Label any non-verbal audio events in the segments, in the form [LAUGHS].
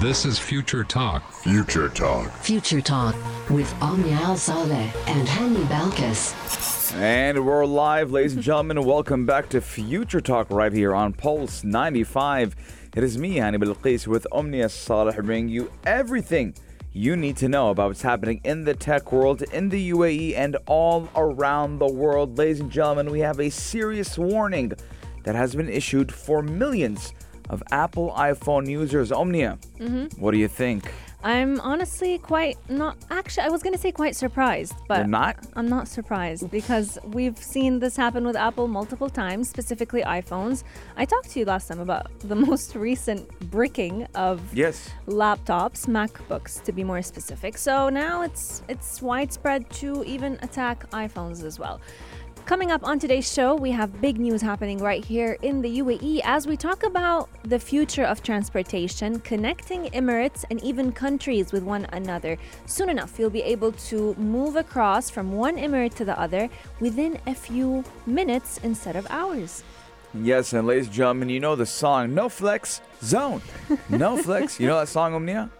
This is Future Talk. Future Talk. Future Talk with Omnia Saleh and Hani Balkis. And we're live, ladies and gentlemen. Welcome back to Future Talk right here on Pulse 95. It is me, Hani Balqis, with Omnia Saleh, bringing you everything you need to know about what's happening in the tech world, in the UAE, and all around the world. Ladies and gentlemen, we have a serious warning that has been issued for millions of Apple iPhone users. Omnia, mm-hmm. what do you think? I'm honestly quite not actually I was going to say quite surprised, but You're not? I'm not surprised because we've seen this happen with Apple multiple times, specifically iPhones. I talked to you last time about the [LAUGHS] most recent bricking of Yes. laptops, MacBooks to be more specific. So now it's it's widespread to even attack iPhones as well. Coming up on today's show, we have big news happening right here in the UAE as we talk about the future of transportation, connecting Emirates and even countries with one another. Soon enough, you'll be able to move across from one emirate to the other within a few minutes instead of hours. Yes, and ladies and gentlemen, you know the song No Flex Zone. No [LAUGHS] Flex. You know that song, Omnia?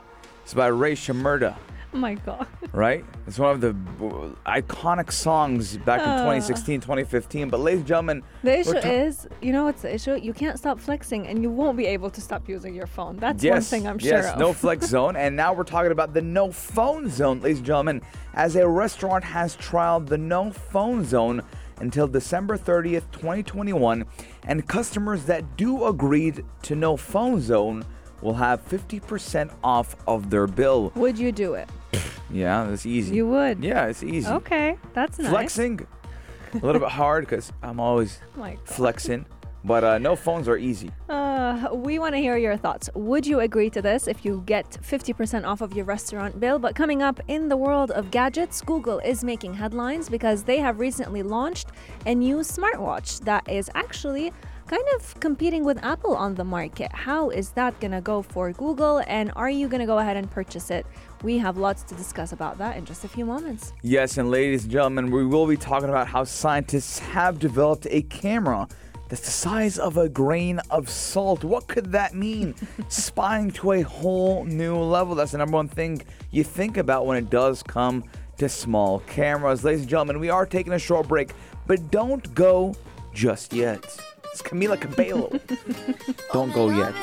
It's by Rae Sremmurd, Oh [LAUGHS] my god. right? It's one of the uh, iconic songs back in 2016, 2015. But ladies and gentlemen, The issue ta- is, you know what's the issue? You can't stop flexing and you won't be able to stop using your phone. That's one thing I'm yes, sure of. no flex [LAUGHS] zone. And now we're talking about the no phone zone, ladies and gentlemen, as a restaurant has trialed the no phone zone until December 30th, 2021. And customers that do agree to no phone zone will have 50% off of their bill. Would you do it? [LAUGHS] Yeah, that's easy. You would? Yeah, it's easy. Okay, that's nice. Flexing, a little bit hard because I'm always [LAUGHS] Oh flexing. But uh, no phones are easy. Uh, we want to hear your thoughts. Would you agree to this if you get 50% off of your restaurant bill? But coming up in the world of gadgets, Google is making headlines because they have recently launched a new smartwatch that is actually kind of competing with Apple on the market. How is that going to go for Google? And are you going to go ahead and purchase it? We have lots to discuss about that in just a few moments. Yes, and ladies and gentlemen, we will be talking about how scientists have developed a camera that's the size of a grain of salt. What could that mean? [LAUGHS] Spying to a whole new level. That's the number one thing you think about when it does come to small cameras. Ladies and gentlemen, we are taking a short break, but don't go just yet. It's Camila Cabello. [LAUGHS] don't go yet.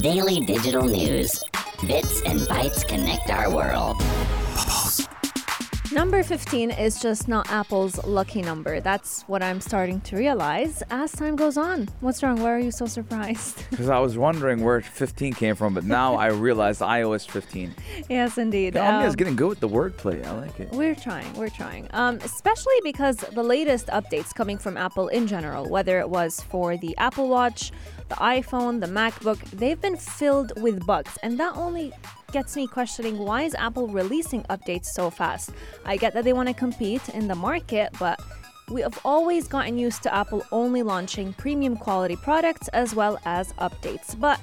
Daily digital news. Bits and bytes connect our world. Number 15 is just not Apple's lucky number. That's what I'm starting to realize as time goes on. What's wrong? Why are you so surprised? [LAUGHS] Because I was wondering where 15 came from, but now I realized iOS 15. yes, indeed. Omnia's Um, getting good with the wordplay. I like it. We're trying, we're trying. Um, especially because the latest updates coming from Apple in general, whether it was for the Apple Watch, the iPhone, the MacBook, they've been filled with bugs. And that only gets me questioning why is Apple releasing updates so fast? I get that they want to compete in the market, but we have always gotten used to Apple only launching premium quality products as well as updates. But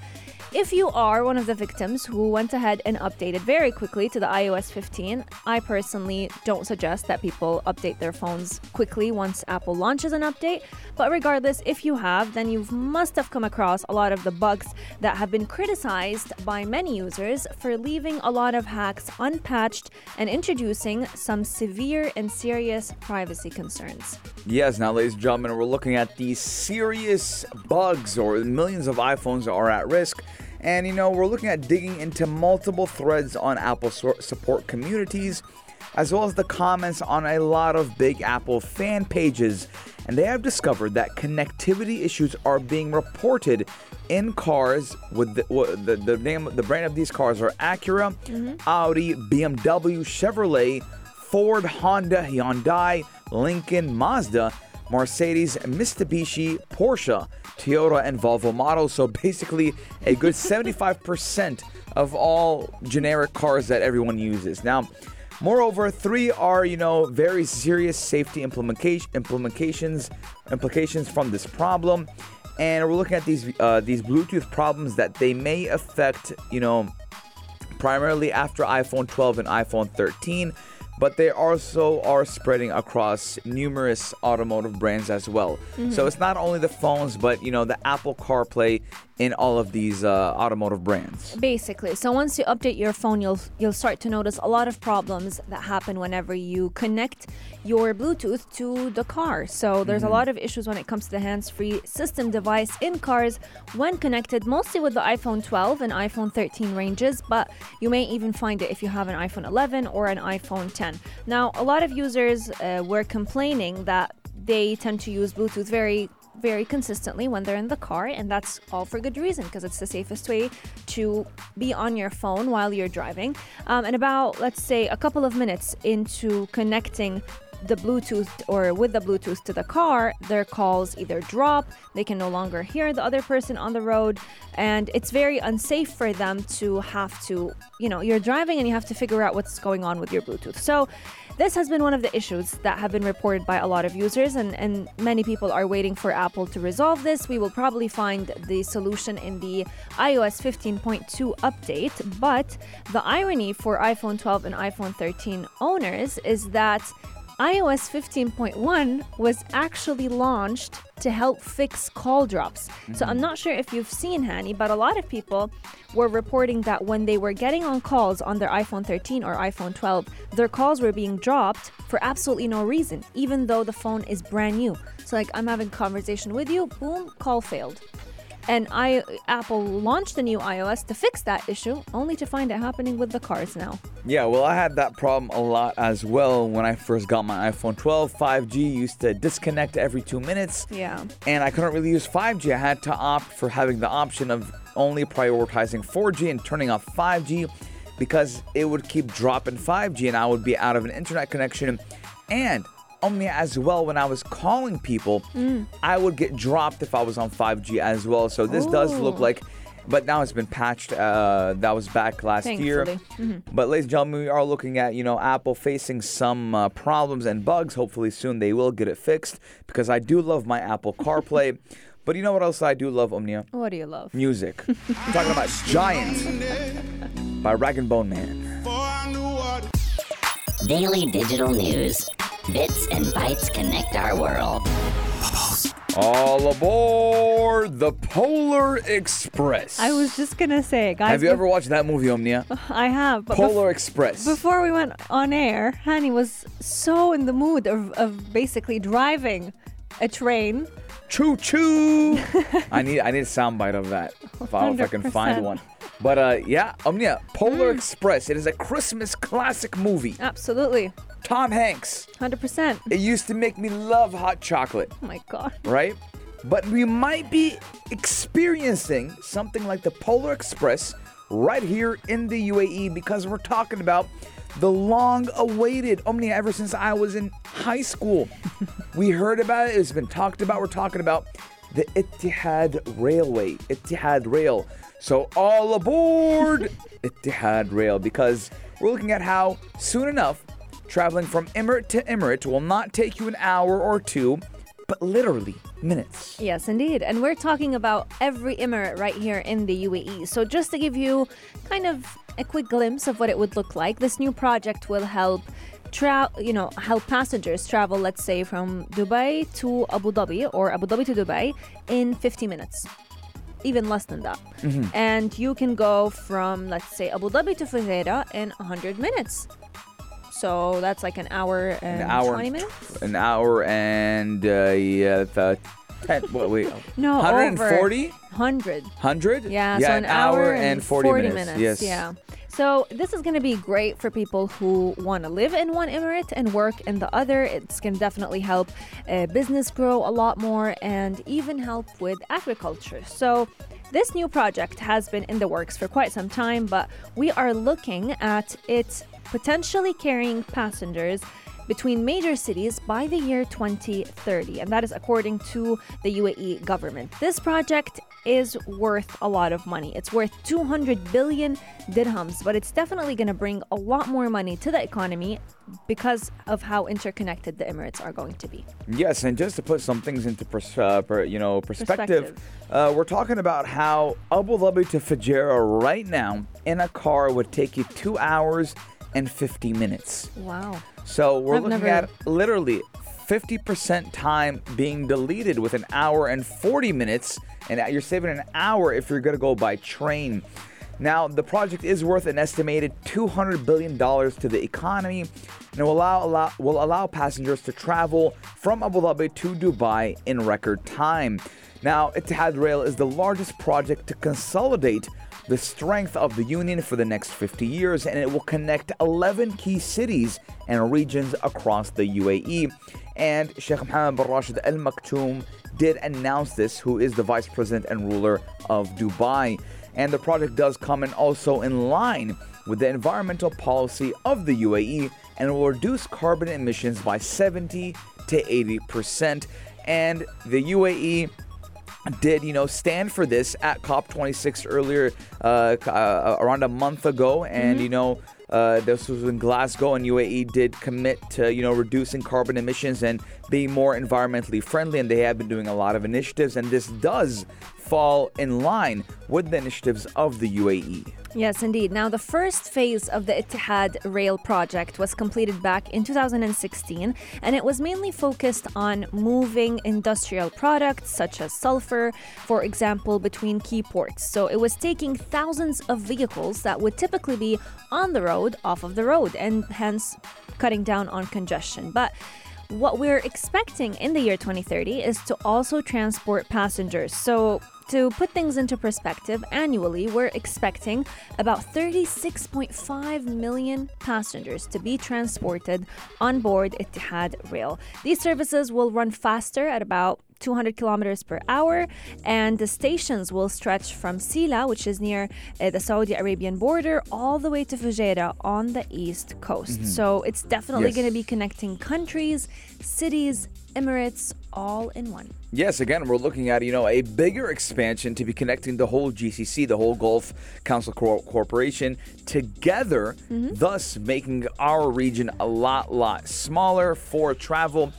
if you are one of the victims who went ahead and updated very quickly to the iOS 15, I personally don't suggest that people update their phones quickly once Apple launches an update. But regardless, if you have, then you must have come across a lot of the bugs that have been criticized by many users for leaving a lot of hacks unpatched and introducing some severe and serious privacy concerns. Yes, now, ladies and gentlemen, we're looking at these serious bugs or millions of iPhones are at risk. And, you know, we're looking at digging into multiple threads on Apple support communities, as well as the comments on a lot of big Apple fan pages. And they have discovered that connectivity issues are being reported in cars with the, the, the name, the brand of these cars are Acura, mm-hmm. Audi, BMW, Chevrolet, Ford, Honda, Hyundai, Lincoln, Mazda, Mercedes, Mitsubishi, Porsche, Toyota, and Volvo models. So basically, a good 75% of all generic cars that everyone uses. Now, moreover, three are, you know, very serious safety implementation, implications implications from this problem. And we're looking at these uh, these Bluetooth problems that they may affect, you know, primarily after iPhone 12 and iPhone 13, but they also are spreading across numerous automotive brands as well. Mm-hmm. So it's not only the phones, but you know the Apple CarPlay in all of these uh, automotive brands. Basically, so once you update your phone, you'll you'll start to notice a lot of problems that happen whenever you connect your Bluetooth to the car. So there's a lot of issues when it comes to the hands-free system device in cars when connected, mostly with the iPhone 12 and iPhone 13 ranges, but you may even find it if you have an iPhone 11 or an iPhone 10. Now, a lot of users uh, were complaining that they tend to use Bluetooth very very consistently when they're in the car, and that's all for good reason because it's the safest way to be on your phone while you're driving. Um, and about, let's say, a couple of minutes into connecting the Bluetooth or with the Bluetooth to the car, their calls either drop, they can no longer hear the other person on the road, and it's very unsafe for them to have to, you know, you're driving and you have to figure out what's going on with your Bluetooth. So, this has been one of the issues that have been reported by a lot of users, and, and many people are waiting for Apple to resolve this. We will probably find the solution in the iOS 15.2 update, but the irony for iPhone 12 and iPhone 13 owners is that iOS 15.1 was actually launched to help fix call drops. So I'm mm-hmm. not sure if you've seen Hani, but a lot of people were reporting that when they were getting on calls on their iPhone 13 or iPhone 12, their calls were being dropped for absolutely no reason, even though the phone is brand new. So like I'm having a conversation with you, boom, call failed. And I Apple launched the new iOS to fix that issue, only to find it happening with the cars now. Yeah, well, I had that problem a lot as well when I first got my iPhone 12. 5G used to disconnect every two minutes. Yeah. And I couldn't really use 5G. I had to opt for having the option of only prioritizing 4G and turning off 5G because it would keep dropping 5G and I would be out of an internet connection. And Omnia as well, when I was calling people, I would get dropped if I was on 5G as well. So this does look like, but now it's been patched. Uh, that was back last year. Thankfully. But ladies and gentlemen, we are looking at you know Apple facing some uh, problems and bugs. Hopefully soon they will get it fixed because I do love my Apple CarPlay. [LAUGHS] but you know what else I do love, Omnia? What do you love? Music. I'm [LAUGHS] talking about Giant by Rag and Bone Man. Daily digital news. Bits and bytes connect our world. All aboard the Polar Express. I was just gonna say, guys. Have you bef- ever watched that movie, Omnia? [LAUGHS] I have. But Polar bef- Express. before we went on air, Hani was so in the mood of, of basically driving a train. Choo choo. [LAUGHS] I need I need a soundbite of that if I, if I can find one. But uh, yeah, Omnia, Polar Mm. Express. It is a Christmas classic movie. Absolutely. Tom Hanks. 100%. It used to make me love hot chocolate, Oh my God. right? But we might be experiencing something like the Polar Express right here in the UAE because we're talking about the long awaited Omnia oh, ever since I was in high school. [LAUGHS] we heard about it, it's been talked about. We're talking about the Etihad Railway, Etihad Rail. So all aboard [LAUGHS] Etihad Rail because we're looking at how soon enough traveling from emirate to emirate will not take you an hour or two, but literally minutes. Yes, indeed. And we're talking about every emirate right here in the UAE. So, just to give you kind of a quick glimpse of what it would look like, this new project will help. Tra- you know, help passengers travel, let's say, from Dubai to Abu Dhabi or Abu Dhabi to Dubai in 50 minutes, even less than that. Mm-hmm. And you can go from, let's say, Abu Dhabi to Fujairah in 100 minutes. So that's like an hour and An hour, 20 minutes. An hour and uh, yeah, the ten. What wait? [LAUGHS] No, 140? 100. 100? Yeah, yeah, so an, hour, and 40, minutes. Yes. Yeah. So this is going to be great for people who want to live in one emirate and work in the other. It's going to definitely help uh, business grow a lot more and even help with agriculture. So this new project has been in the works for quite some time, but we are looking at it potentially carrying passengers between major cities by the year 2030, and that is according to the UAE government. This project is worth a lot of money. It's worth 200 billion dirhams, but it's definitely going to bring a lot more money to the economy because of how interconnected the Emirates are going to be. Yes, and just to put some things into pers- uh, per, you know perspective, Perspective. Uh, we're talking about how Abu Dhabi to Fujairah right now in a car would take you two hours and 50 minutes. Wow. So we're I've looking never- at literally 50% time being deleted with an hour and 40 minutes, and you're saving an hour if you're going to go by train. Now, the project is worth an estimated $200 billion to the economy and will allow, allow, will allow passengers to travel from Abu Dhabi to Dubai in record time. Now, Etihad Rail is the largest project to consolidate the strength of the union for the next 50 years, and it will connect 11 key cities and regions across the UAE. And Sheikh Mohammed bin Rashid Al Maktoum did announce this, who is the vice president and ruler of Dubai. And the project does come in also in line with the environmental policy of the UAE and will reduce carbon emissions by 70 to 80 percent. And the UAE did you know stand for this at COP26 earlier uh, uh, around a month ago, and you know. Uh, this was in Glasgow, and UAE did commit to, you know, reducing carbon emissions and being more environmentally friendly. And they have been doing a lot of initiatives, and this does fall in line with the initiatives of the. UAE. Yes, indeed. Now, the first phase of the Etihad Rail project was completed back in 2016, and it was mainly focused on moving industrial products such as sulfur, for example, between key ports. So it was taking thousands of vehicles that would typically be on the road off of the road, and hence cutting down on congestion. But what we're expecting in the year 2030 is to also transport passengers. So, to put things into perspective, annually we're expecting about 36.5 million passengers to be transported on board Etihad Rail. These services will run faster at about 200 kilometers per hour, and the stations will stretch from Sila, which is near uh, the Saudi Arabian border, all the way to Fujairah on the east coast. So it's definitely Yes. going to be connecting countries, cities, Emirates, all in one. Yes, again, we're looking at, you know, a bigger expansion to be connecting the whole GCC, the whole Gulf Council Cor- Corporation together, mm-hmm. thus making our region a lot, lot smaller for travel.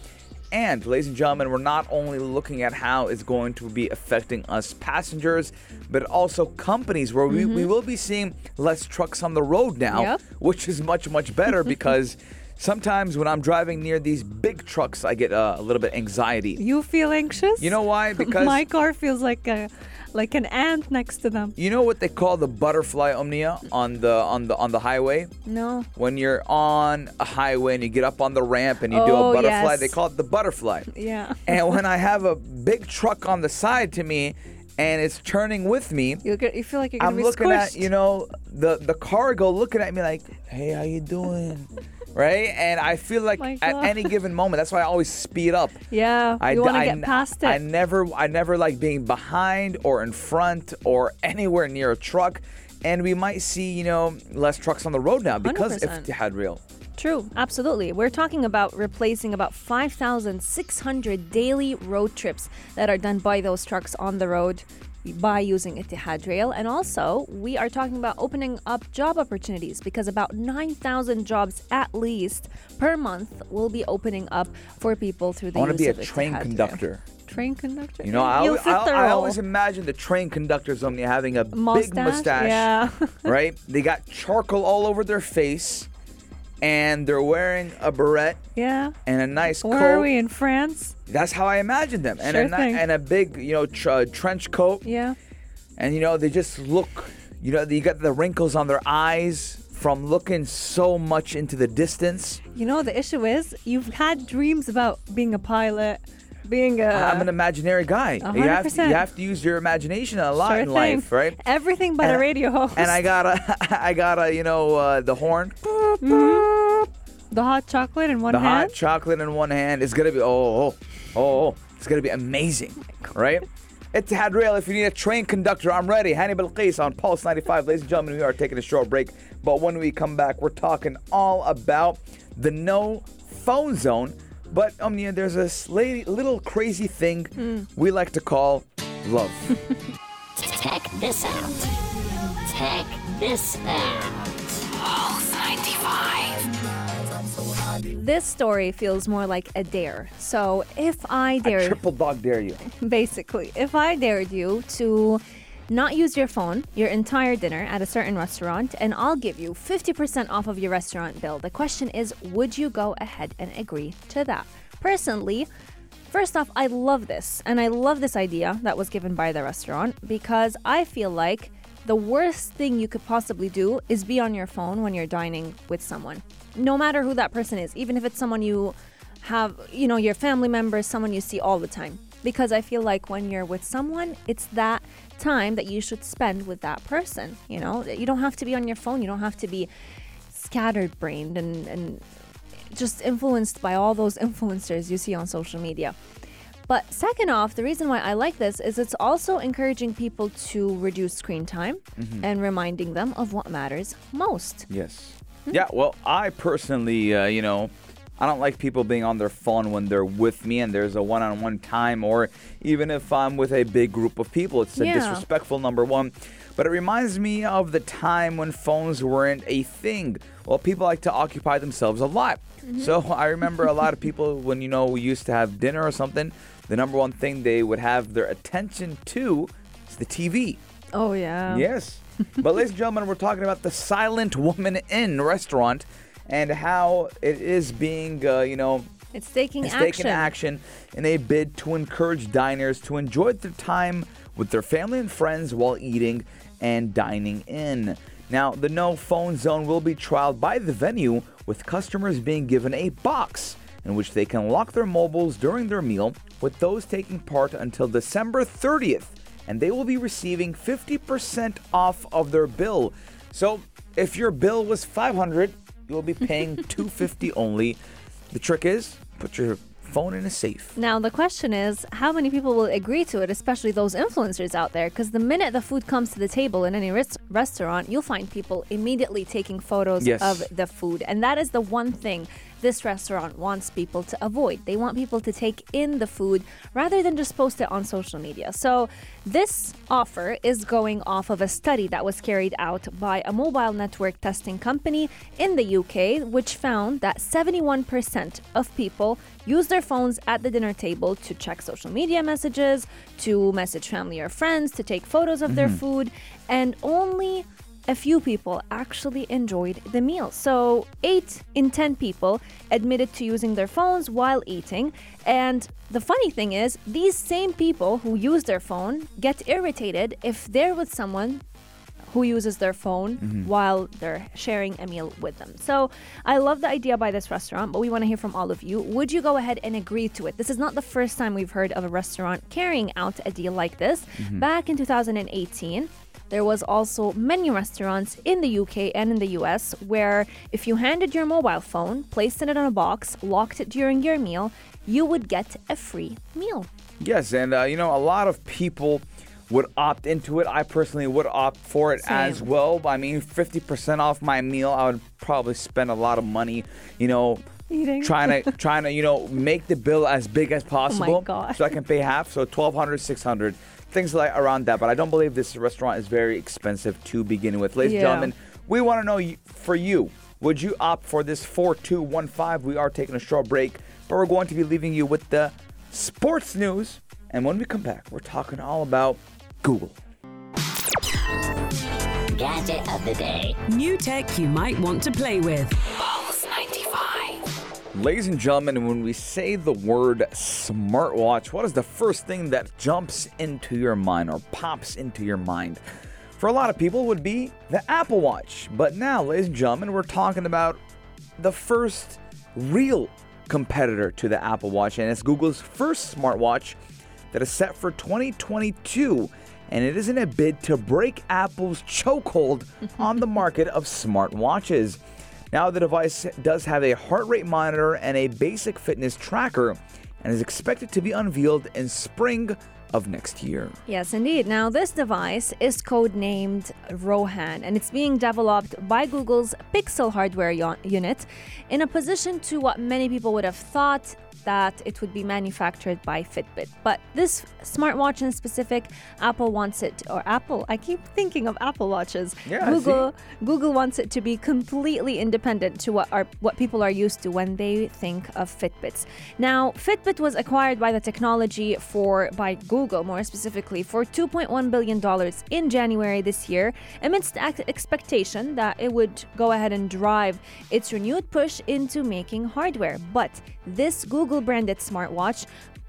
And, ladies and gentlemen, we're not only looking at how it's going to be affecting us passengers, but also companies where we, we mm-hmm. will be seeing less trucks on the road now, Yep. which is much, much better [LAUGHS] because sometimes when I'm driving near these big trucks, I get uh, a little bit anxiety. You feel anxious? You know why? [LAUGHS] Because my car feels like a like an ant next to them. you know what they call the butterfly omnia on the on the on the highway. No. When you're on a highway and you get up on the ramp and you do Oh, a butterfly, yes. they call it the butterfly. Yeah. [LAUGHS] and when I have a big truck on the side to me and it's turning with me, You you feel like you're I'm looking squished. at you know the the cargo looking at me like, hey, how you doing? Right, and I feel like My at God. any given moment, that's why I always speed up. Yeah. I, you want to get past it. I never, I never like being behind or in front or anywhere near a truck. And we might see, you know, less trucks on the road now because if 100%. Etihad Rail. True, absolutely. We're talking about replacing about 5,600 daily road trips that are done by those trucks on the road by using Etihad Rail. And also, we are talking about opening up job opportunities because about 9,000 jobs at least per month will be opening up for people through the I want to use be a train Etihad Rail. conductor. Train conductor. You know, I, You'll always, I, I always imagine the train conductors only having a big Mustache? mustache. Yeah. right? They got charcoal all over their face and they're wearing a beret yeah. and a nice Where coat. are we in France? That's how I imagine them. And, Sure a, thing. and a big, you know, tr- trench coat. Yeah. and you know they just look you know you got the wrinkles on their eyes from looking so much into the distance You know the issue is you've had dreams about being a pilot, being a. i'm an imaginary guy a you have, to, you have to use your imagination a lot sure in thing. life right Everything but And a radio host. and i got a [LAUGHS] i got a you know uh, the horn the hot chocolate in one the hand. hot chocolate in one hand it's gonna be oh, oh oh oh, oh it's gonna be amazing right Etihad Rail, if you need a train conductor, I'm ready. Hani Balqis on Pulse 95. Ladies and gentlemen, we are taking a short break. But when we come back, we're talking all about the no phone zone. But, Omnia, there's this lady, little crazy thing hmm. we like to call love. [LAUGHS] Check this out. Check this out. This story feels more like a dare. So if I dare Triple dog dare you. [LAUGHS] basically if i dared you to not use your phone your entire dinner at a certain restaurant, and I'll give you 50% off of your restaurant bill. The question is, would you go ahead and agree to that? Personally, First off, I love this, and I love this idea that was given by the restaurant because I feel like the worst thing you could possibly do is be on your phone when you're dining with someone. No matter who that person is, even if it's someone you have, you know, your family member, someone you see all the time. Because I feel like when you're with someone, it's that time that you should spend with that person. You know, you don't have to be on your phone, you don't have to be scattered brained and, and just influenced by all those [LAUGHS] influencers you see on social media. But second off, the reason why I like this is it's also encouraging people to reduce screen time mm-hmm. and reminding them of what matters most. Yes. Hmm? Yeah, well, I personally, uh, you know, I don't like people being on their phone when they're with me and there's a one on one time, or even if I'm with a big group of people. It's a Yeah. disrespectful, number one. But it reminds me of the time when phones weren't a thing. Well, people like to occupy themselves a lot. Mm-hmm. So I remember a lot of people [LAUGHS] when, you know, we used to have dinner or something, the number one thing they would have their attention to is the TV. Oh, yeah. Yes. but ladies and gentlemen, we're talking about the Silent Woman Inn restaurant and how it is being, uh, you know, It's taking it's action. taking action in a bid to encourage diners to enjoy their time with their family and friends while eating and dining in. Now, the no phone zone will be trialed by the venue with customers being given a box in which they can lock their mobiles during their meal, with those taking part until December 30th, and they will be receiving 50% off of their bill. So, if your bill was 500, you'll be paying [LAUGHS] 250 only. The trick is put your phone in a safe. Now, the question is how many people will agree to it, especially those influencers out there? Because the minute the food comes to the table in any res- restaurant, you'll find people immediately taking photos Yes. of the food. And that is the one thing this restaurant wants people to avoid. They want people to take in the food rather than just post it on social media. So, this offer is going off of a study that was carried out by a mobile network testing company in the UK, which found that 71% of people use their phones at the dinner table to check social media messages, to message family or friends, to take photos of their mm-hmm. food, and only a few people actually enjoyed the meal. So, 8 in 10 people admitted to using their phones while eating. And the funny thing is, these same people who use their phone get irritated if they're with someone who uses their phone mm-hmm. while they're sharing a meal with them. So I love the idea by this restaurant, but we want to hear from all of you. Would you go ahead and agree to it? This is not the first time we've heard of a restaurant carrying out a deal like this. Mm-hmm. Back in 2018, there was also many restaurants in the UK and in the US where if you handed your mobile phone, placed it in a box, locked it during your meal, you would get a free meal. Yes, and uh, you know, a lot of people would opt into it. I personally would opt for it as well. I mean, 50% off my meal, I would probably spend a lot of money, you know, Eating. trying to [LAUGHS] trying to, you know, make the bill as big as possible gosh. so I can pay half, so 1200, 600, things like around that, but I don't believe this restaurant is very expensive to begin with. Ladies Yeah. and gentlemen, we want to know for you, would you opt for this 4215? We are taking a short break, but we're going to be leaving you with the sports news. And when we come back, we're talking all about Google. Gadget of the day. New tech you might want to play with. Pulse 95. Ladies and gentlemen, when we say the word smartwatch, what is the first thing that jumps into your mind or pops into your mind? For a lot of people, it would be the Apple Watch. But now, ladies and gentlemen, we're talking about the first real competitor to the Apple Watch, and it's Google's first smartwatch that is set for 2022. And it is in a bid to break Apple's chokehold [LAUGHS] on the market of smartwatches. Now, the device does have a heart rate monitor and a basic fitness tracker and is expected to be unveiled in spring of next year. Yes, indeed. Now, this device is codenamed Rohan, and it's being developed by Google's Pixel hardware unit in a position to what many people would have thought that it would be manufactured by Fitbit. But this smartwatch in specific, Apple wants it, or Apple, I keep thinking of Apple watches. Yeah, Google Google wants it to be completely independent to what are what people are used to when they think of Fitbits. Now, Fitbit was acquired by the technology for by Google more specifically for 2.1 billion dollars in January this year amidst expectation that it would go ahead and drive its renewed push into making hardware. But this Google branded smartwatch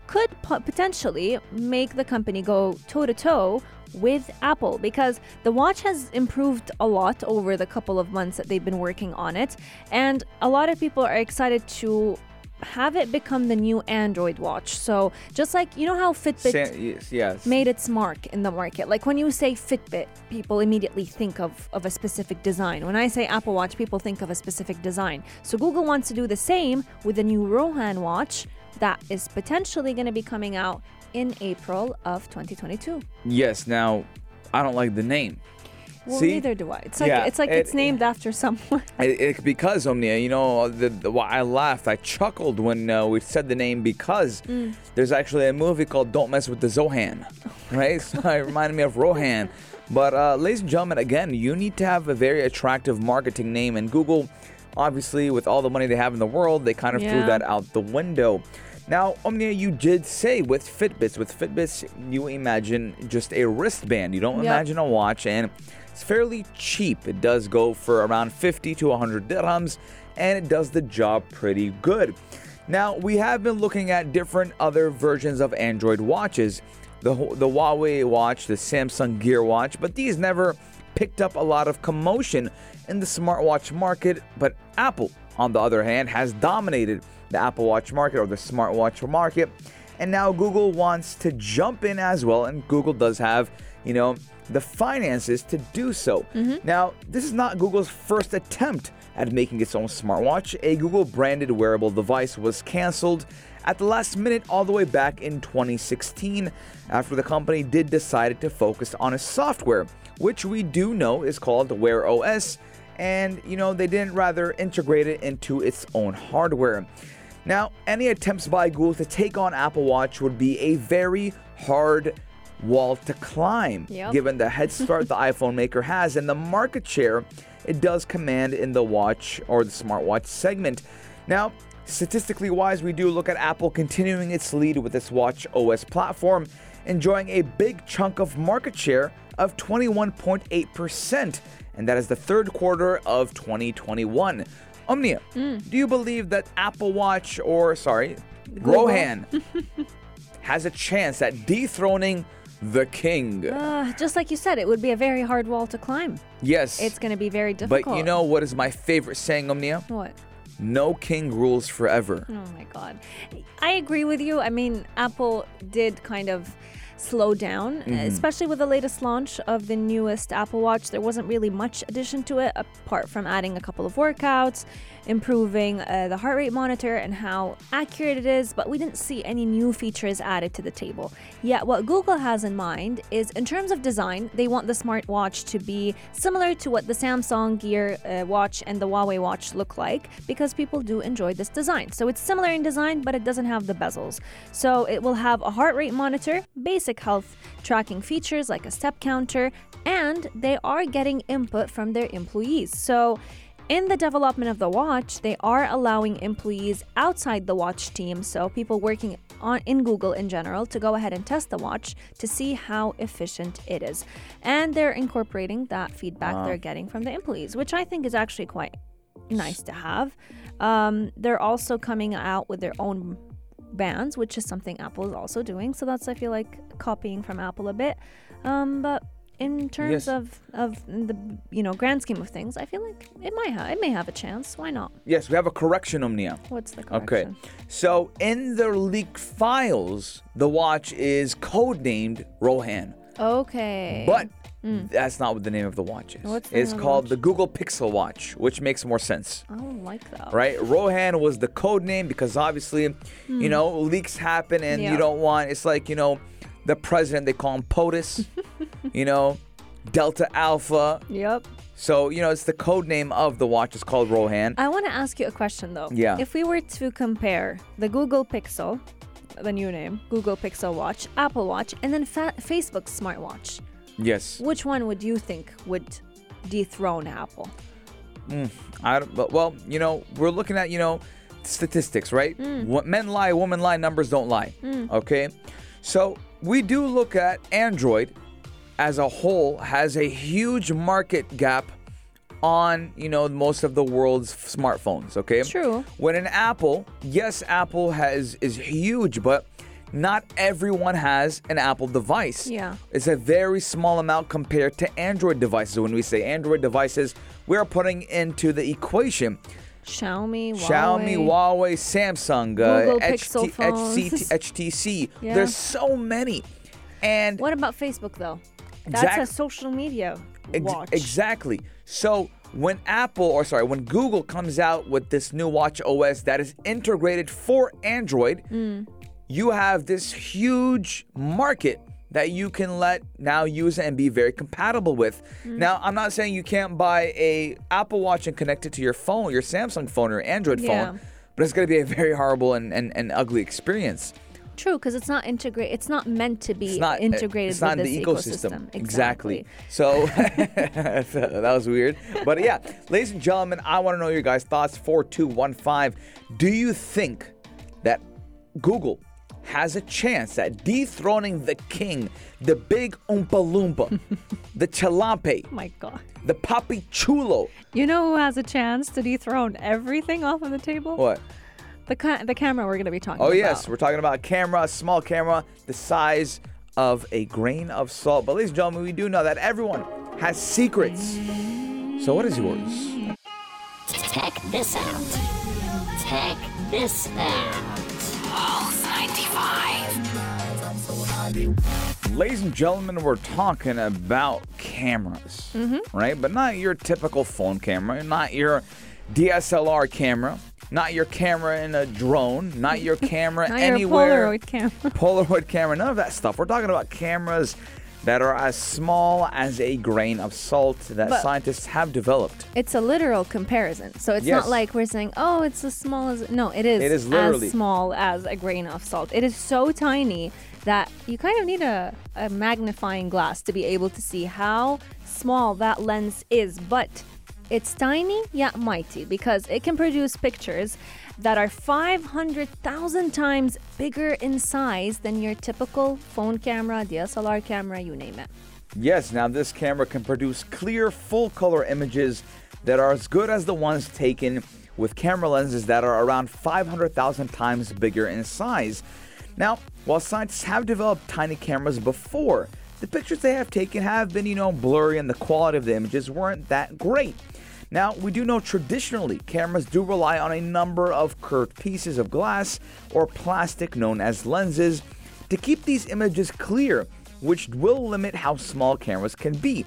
could potentially make the company go toe to toe with Apple because the watch has improved a lot over the couple of months that they've been working on it. And a lot of people are excited to have it become the new Android watch. So, just like you know how Fitbit Sa- yes, yes. made its mark in the market. Like when you say Fitbit, people immediately think of, of a specific design. When I say Apple Watch, people think of a specific design. So Google wants to do the same with the new Rohan watch that is potentially going to be coming out in April of 2022. Yes. Now, I don't like the name. Well, See? neither do I. It's like Yeah, it's like it- it's named after someone. [LAUGHS] It, it, because Omnia, you know, the, the, I laughed, I chuckled when uh, we said the name because Mm. there's actually a movie called "Don't Mess with the Zohan," right? [LAUGHS] so it reminded me of Rohan. But uh, ladies and gentlemen, again, you need to have a very attractive marketing name, and Google, obviously, with all the money they have in the world, they kind of threw that out the window. Now, Omnia, you did say with Fitbits, with Fitbits, you imagine just a wristband. You don't Yep. imagine a watch, and it's fairly cheap. It does go for around 50 to 100 dirhams, and it does the job pretty good. Now, we have been looking at different other versions of Android watches the, the Huawei watch, the Samsung Gear watch, but these never picked up a lot of commotion in the smartwatch market. But Apple, on the other hand, has dominated the Apple Watch market or the smartwatch market. And now Google wants to jump in as well, and Google does have, you know, the finances to do so. Mm-hmm. Now, this is not Google's first attempt at making its own smartwatch. A Google branded wearable device was canceled at the last minute all the way back in 2016 after the company did decide to focus on a software, which we do know is called Wear OS, and you know, they didn't rather integrate it into its own hardware. Now, any attempts by Google to take on Apple Watch would be a very hard wall to climb, Yep. given the head start the [LAUGHS] iPhone maker has and the market share it does command in the watch or the smartwatch segment. Now, statistically wise, we do look at Apple continuing its lead with its Watch OS platform, enjoying a big chunk of market share of 21.8%, and that is the third quarter of 2021. Omnia, do you believe that Apple Watch or sorry, Rohan [LAUGHS] has a chance at dethroning the king? Uh, just like you said, it would be a very hard wall to climb. yes. It's going to be very difficult. but you know what is my favorite saying, Omnia? what? No king rules forever. Oh my god. I agree with you. I mean, Apple did kind of slow down, mm-hmm. especially with the latest launch of the newest Apple Watch. There wasn't really much addition to it apart from adding a couple of workouts, improving uh, the heart rate monitor and how accurate it is, but we didn't see any new features added to the table. Yet, what Google has in mind is in terms of design, they want the smartwatch to be similar to what the Samsung Gear uh, watch and the Huawei watch look like because people do enjoy this design. So it's similar in design, but it doesn't have the bezels. So it will have a heart rate monitor, basic health tracking features like a step counter, and they are getting input from their employees. So in the development of the watch, they are allowing employees outside the watch team, so people working on in Google in general, to go ahead and test the watch to see how efficient it is. And they're incorporating that feedback they're getting from the employees, which I think is actually quite nice to have. Um, they're also coming out with their own bands, which is something Apple is also doing. So that's I feel like copying from Apple a bit. Um, but in terms Yes. of of the you know grand scheme of things, I feel like it might have it may have a chance. Why not? Yes, we have a correction, Omnia. What's the correction? Okay. So in the leaked files, the watch is codenamed Rohan. Okay. But that's not what the name of the watch is. Hmm. What's the it's the called watch? the Google Pixel Watch, which makes more sense. I don't like that. Right? Rohan was the code name because obviously, you know, leaks happen and you Hmm. Don't want it's like, you know, the president they call him POTUS, [LAUGHS] you know, Delta Alpha, Yep. So, you know, it's the code name of the watch. It's called Rohan. I want to ask you a question though. Yeah. If we were to compare the Google Pixel, the new name, Google Pixel Watch, Apple Watch, and then fa- Facebook's smartwatch, yes. which one would you think would dethrone Apple? Mm, I don't, but, well, you know, we're looking at, you know, statistics, right? Mm. What men lie, women lie, numbers don't lie. Mm. Okay? So, we do look at Android as a whole has a huge market gap on, you know, most of the world's smartphones, okay? True. When an Apple, yes, Apple has is huge, but not everyone has an Apple device. Yeah. It's a very small amount compared to Android devices. When we say Android devices, we're putting into the equation Xiaomi, Xiaomi, Huawei. Huawei, Samsung, uh, Google HT, Pixel phones. HT, HTC. Yeah. There's so many. And What about Facebook though? That's Exact- a social media Ex- watch. Exactly. So when Apple, or sorry, when Google comes out with this new Watch OS that is integrated for Android, Mm. you have this huge market that you can let now use and be very compatible with. Mm. Now, I'm not saying you can't buy a Apple Watch and connect it to your phone, your Samsung phone or Android Yeah. phone, but it's going to be a very horrible and, and, and ugly experience. True, because it's not integrate. It's not meant to be It's not integrated It's not in the ecosystem. ecosystem. Exactly. So [LAUGHS] that was weird. But yeah, ladies and gentlemen, I want to know your guys' thoughts. Four two one five. Do you think that Google has a chance at dethroning the king, the big Oompa Loompa, [LAUGHS] the Chalampe, Oh my god. the Papi Chulo? You know who has a chance to dethrone everything off of the table? What? The ca- the camera we're gonna be talking Oh about. Oh, yes, we're talking about a camera, a small camera, the size of a grain of salt. But ladies and gentlemen, we do know that everyone has secrets. So what is yours? Check this out. Check this out. Ladies and gentlemen, we're talking about cameras, Mm-hmm. right? But not your typical phone camera, not your DSLR camera, not your camera in a drone, not your camera [LAUGHS] Not your anywhere. Polaroid camera. Polaroid camera, none of that stuff. We're talking about cameras that are as small as a grain of salt that But- scientists have developed. It's a literal comparison. So it's Yes. not like we're saying, oh, it's as small as. No, it is, It is literally. as small as a grain of salt. It is so tiny that you kind of need a, a magnifying glass to be able to see how small that lens is. But it's tiny yet mighty because it can produce pictures that are 500,000 times bigger in size than your typical phone camera, DSLR camera, you name it. Yes, now this camera can produce clear, full color images that are as good as the ones taken with camera lenses that are around 500,000 times bigger in size. Now, while scientists have developed tiny cameras before, the pictures they have taken have been, you know, blurry and the quality of the images weren't that great. Now, we do know traditionally cameras do rely on a number of curved pieces of glass or plastic known as lenses to keep these images clear, which will limit how small cameras can be.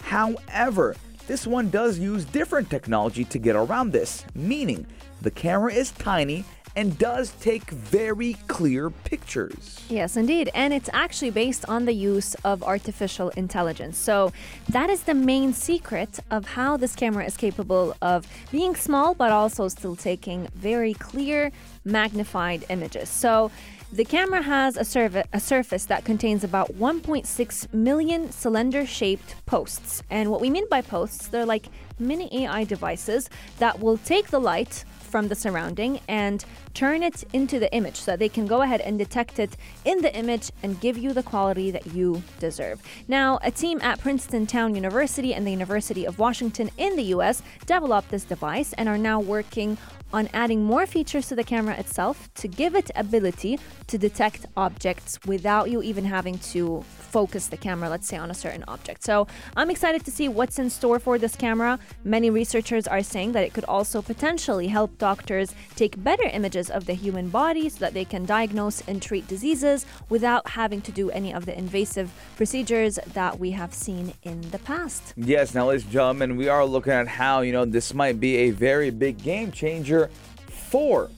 However, this one does use different technology to get around this, meaning the camera is tiny and does take very clear pictures. Yes, indeed. And it's actually based on the use of artificial intelligence. So, that is the main secret of how this camera is capable of being small but also still taking very clear, magnified images. So, the camera has a, surfa- a surface that contains about 1.6 million cylinder shaped posts. And what we mean by posts, they're like mini AI devices that will take the light from the surrounding and turn it into the image so that they can go ahead and detect it in the image and give you the quality that you deserve. Now, a team at Princeton Town University and the University of Washington in the US developed this device and are now working on adding more features to the camera itself to give it ability to detect objects without you even having to focus the camera, let's say, on a certain object. So I'm excited to see what's in store for this camera. Many researchers are saying that it could also potentially help doctors take better images of the human body so that they can diagnose and treat diseases without having to do any of the invasive procedures that we have seen in the past. Yes, now, ladies and gentlemen, we are looking at how, you know, this might be a very big game changer for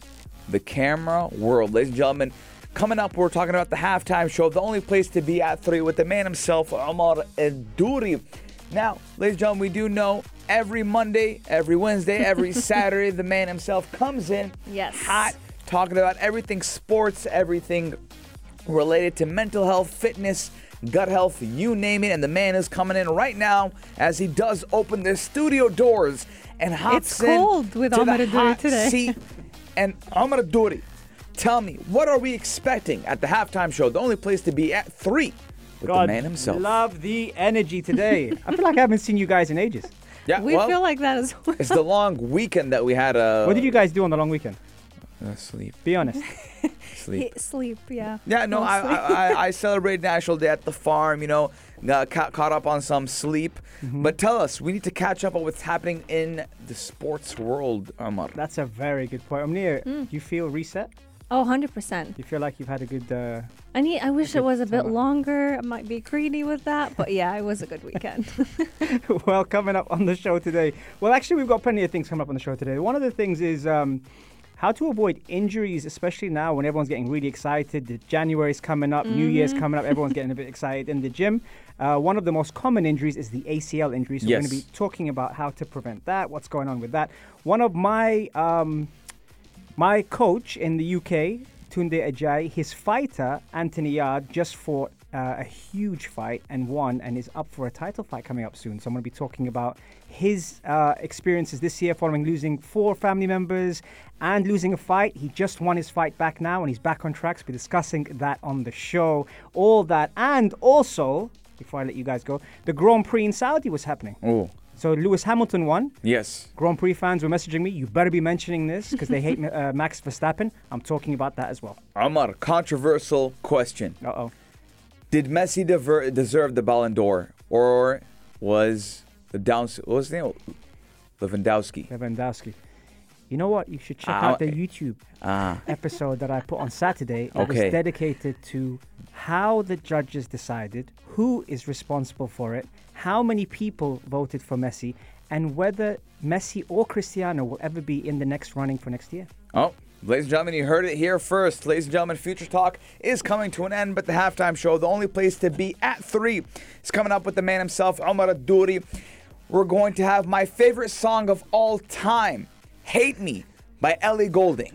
the camera world. Ladies and gentlemen, coming up, we're talking about the halftime show, the only place to be at three with the man himself, Omar Edouri. Now, ladies and gentlemen, we do know every Monday, every Wednesday, every [LAUGHS] Saturday, the man himself comes in Yes. hot, talking about everything sports, everything related to mental health, fitness, gut health, you name it. And the man is coming in right now as he does open the studio doors and hops It's in cold with to Amar the Duri hot today. seat. And Amar Duri, tell me, what are we expecting at the halftime show? The only place to be at three with God, the man himself. love the energy today. [LAUGHS] I feel like I haven't seen you guys in ages. yeah, We well, feel like that as well. it's the long weekend that we had. Uh, What did you guys do on the long weekend? Uh, sleep, Be honest. [LAUGHS] sleep. Sleep, yeah. Yeah, no, I, Mostly. I, I, I [LAUGHS] celebrated National Day at the farm, you know, got ca- caught up on some sleep. Mm-hmm. But tell us, we need to catch up on what's happening in the sports world, Amar. That's a very good point. Amnir, Mm. do you feel reset? Oh, 100%. You feel like you've had a good uh, I need. I wish it was a bit longer. I might be greedy with that, but yeah, it was a good weekend. [LAUGHS] well, coming up on the show today. Well, actually, we've got plenty of things coming up on the show today. One of the things is um, how to avoid injuries, especially now when everyone's getting really excited. The January's coming up, New Year's coming up, everyone's getting a bit [LAUGHS] excited in the gym. Uh, one of the most common injuries is the ACL injury. So we're going to be talking about how to prevent that, what's going on with that. One of my um, my coach in the UK, Tunde Ajayi, his fighter, Anthony Yarde, just fought uh, a huge fight and won and is up for a title fight coming up soon. So I'm going to be talking about his uh, experiences this year following losing four family members and losing a fight. He just won his fight back now and he's back on track. So we'll be discussing that on the show. All that. And also, before I let you guys go, the Grand Prix in Saudi was happening. Oh, So Lewis Hamilton won. yes. Grand Prix fans were messaging me, you better be mentioning this because they hate [LAUGHS] uh, Max Verstappen. I'm talking about that as well. Amar, controversial question. Uh oh. Did Messi dever- deserve the Ballon d'Or? Or was the Downs, what was his name? Lewandowski. Lewandowski. You know what? You should check Ah, out the. YouTube Ah, episode that I put on Saturday. It Okay. was dedicated to how the judges decided, who is responsible for it, how many people voted for Messi, and whether Messi or Cristiano will ever be in the next running for next year. Oh, ladies and gentlemen, you heard it here first. Ladies and gentlemen, Future Talk is coming to an end, but the halftime show, the only place to be at three, is coming up with the man himself, Omar Duri. We're going to have my favorite song of all time, Hate Me by Ellie Goulding.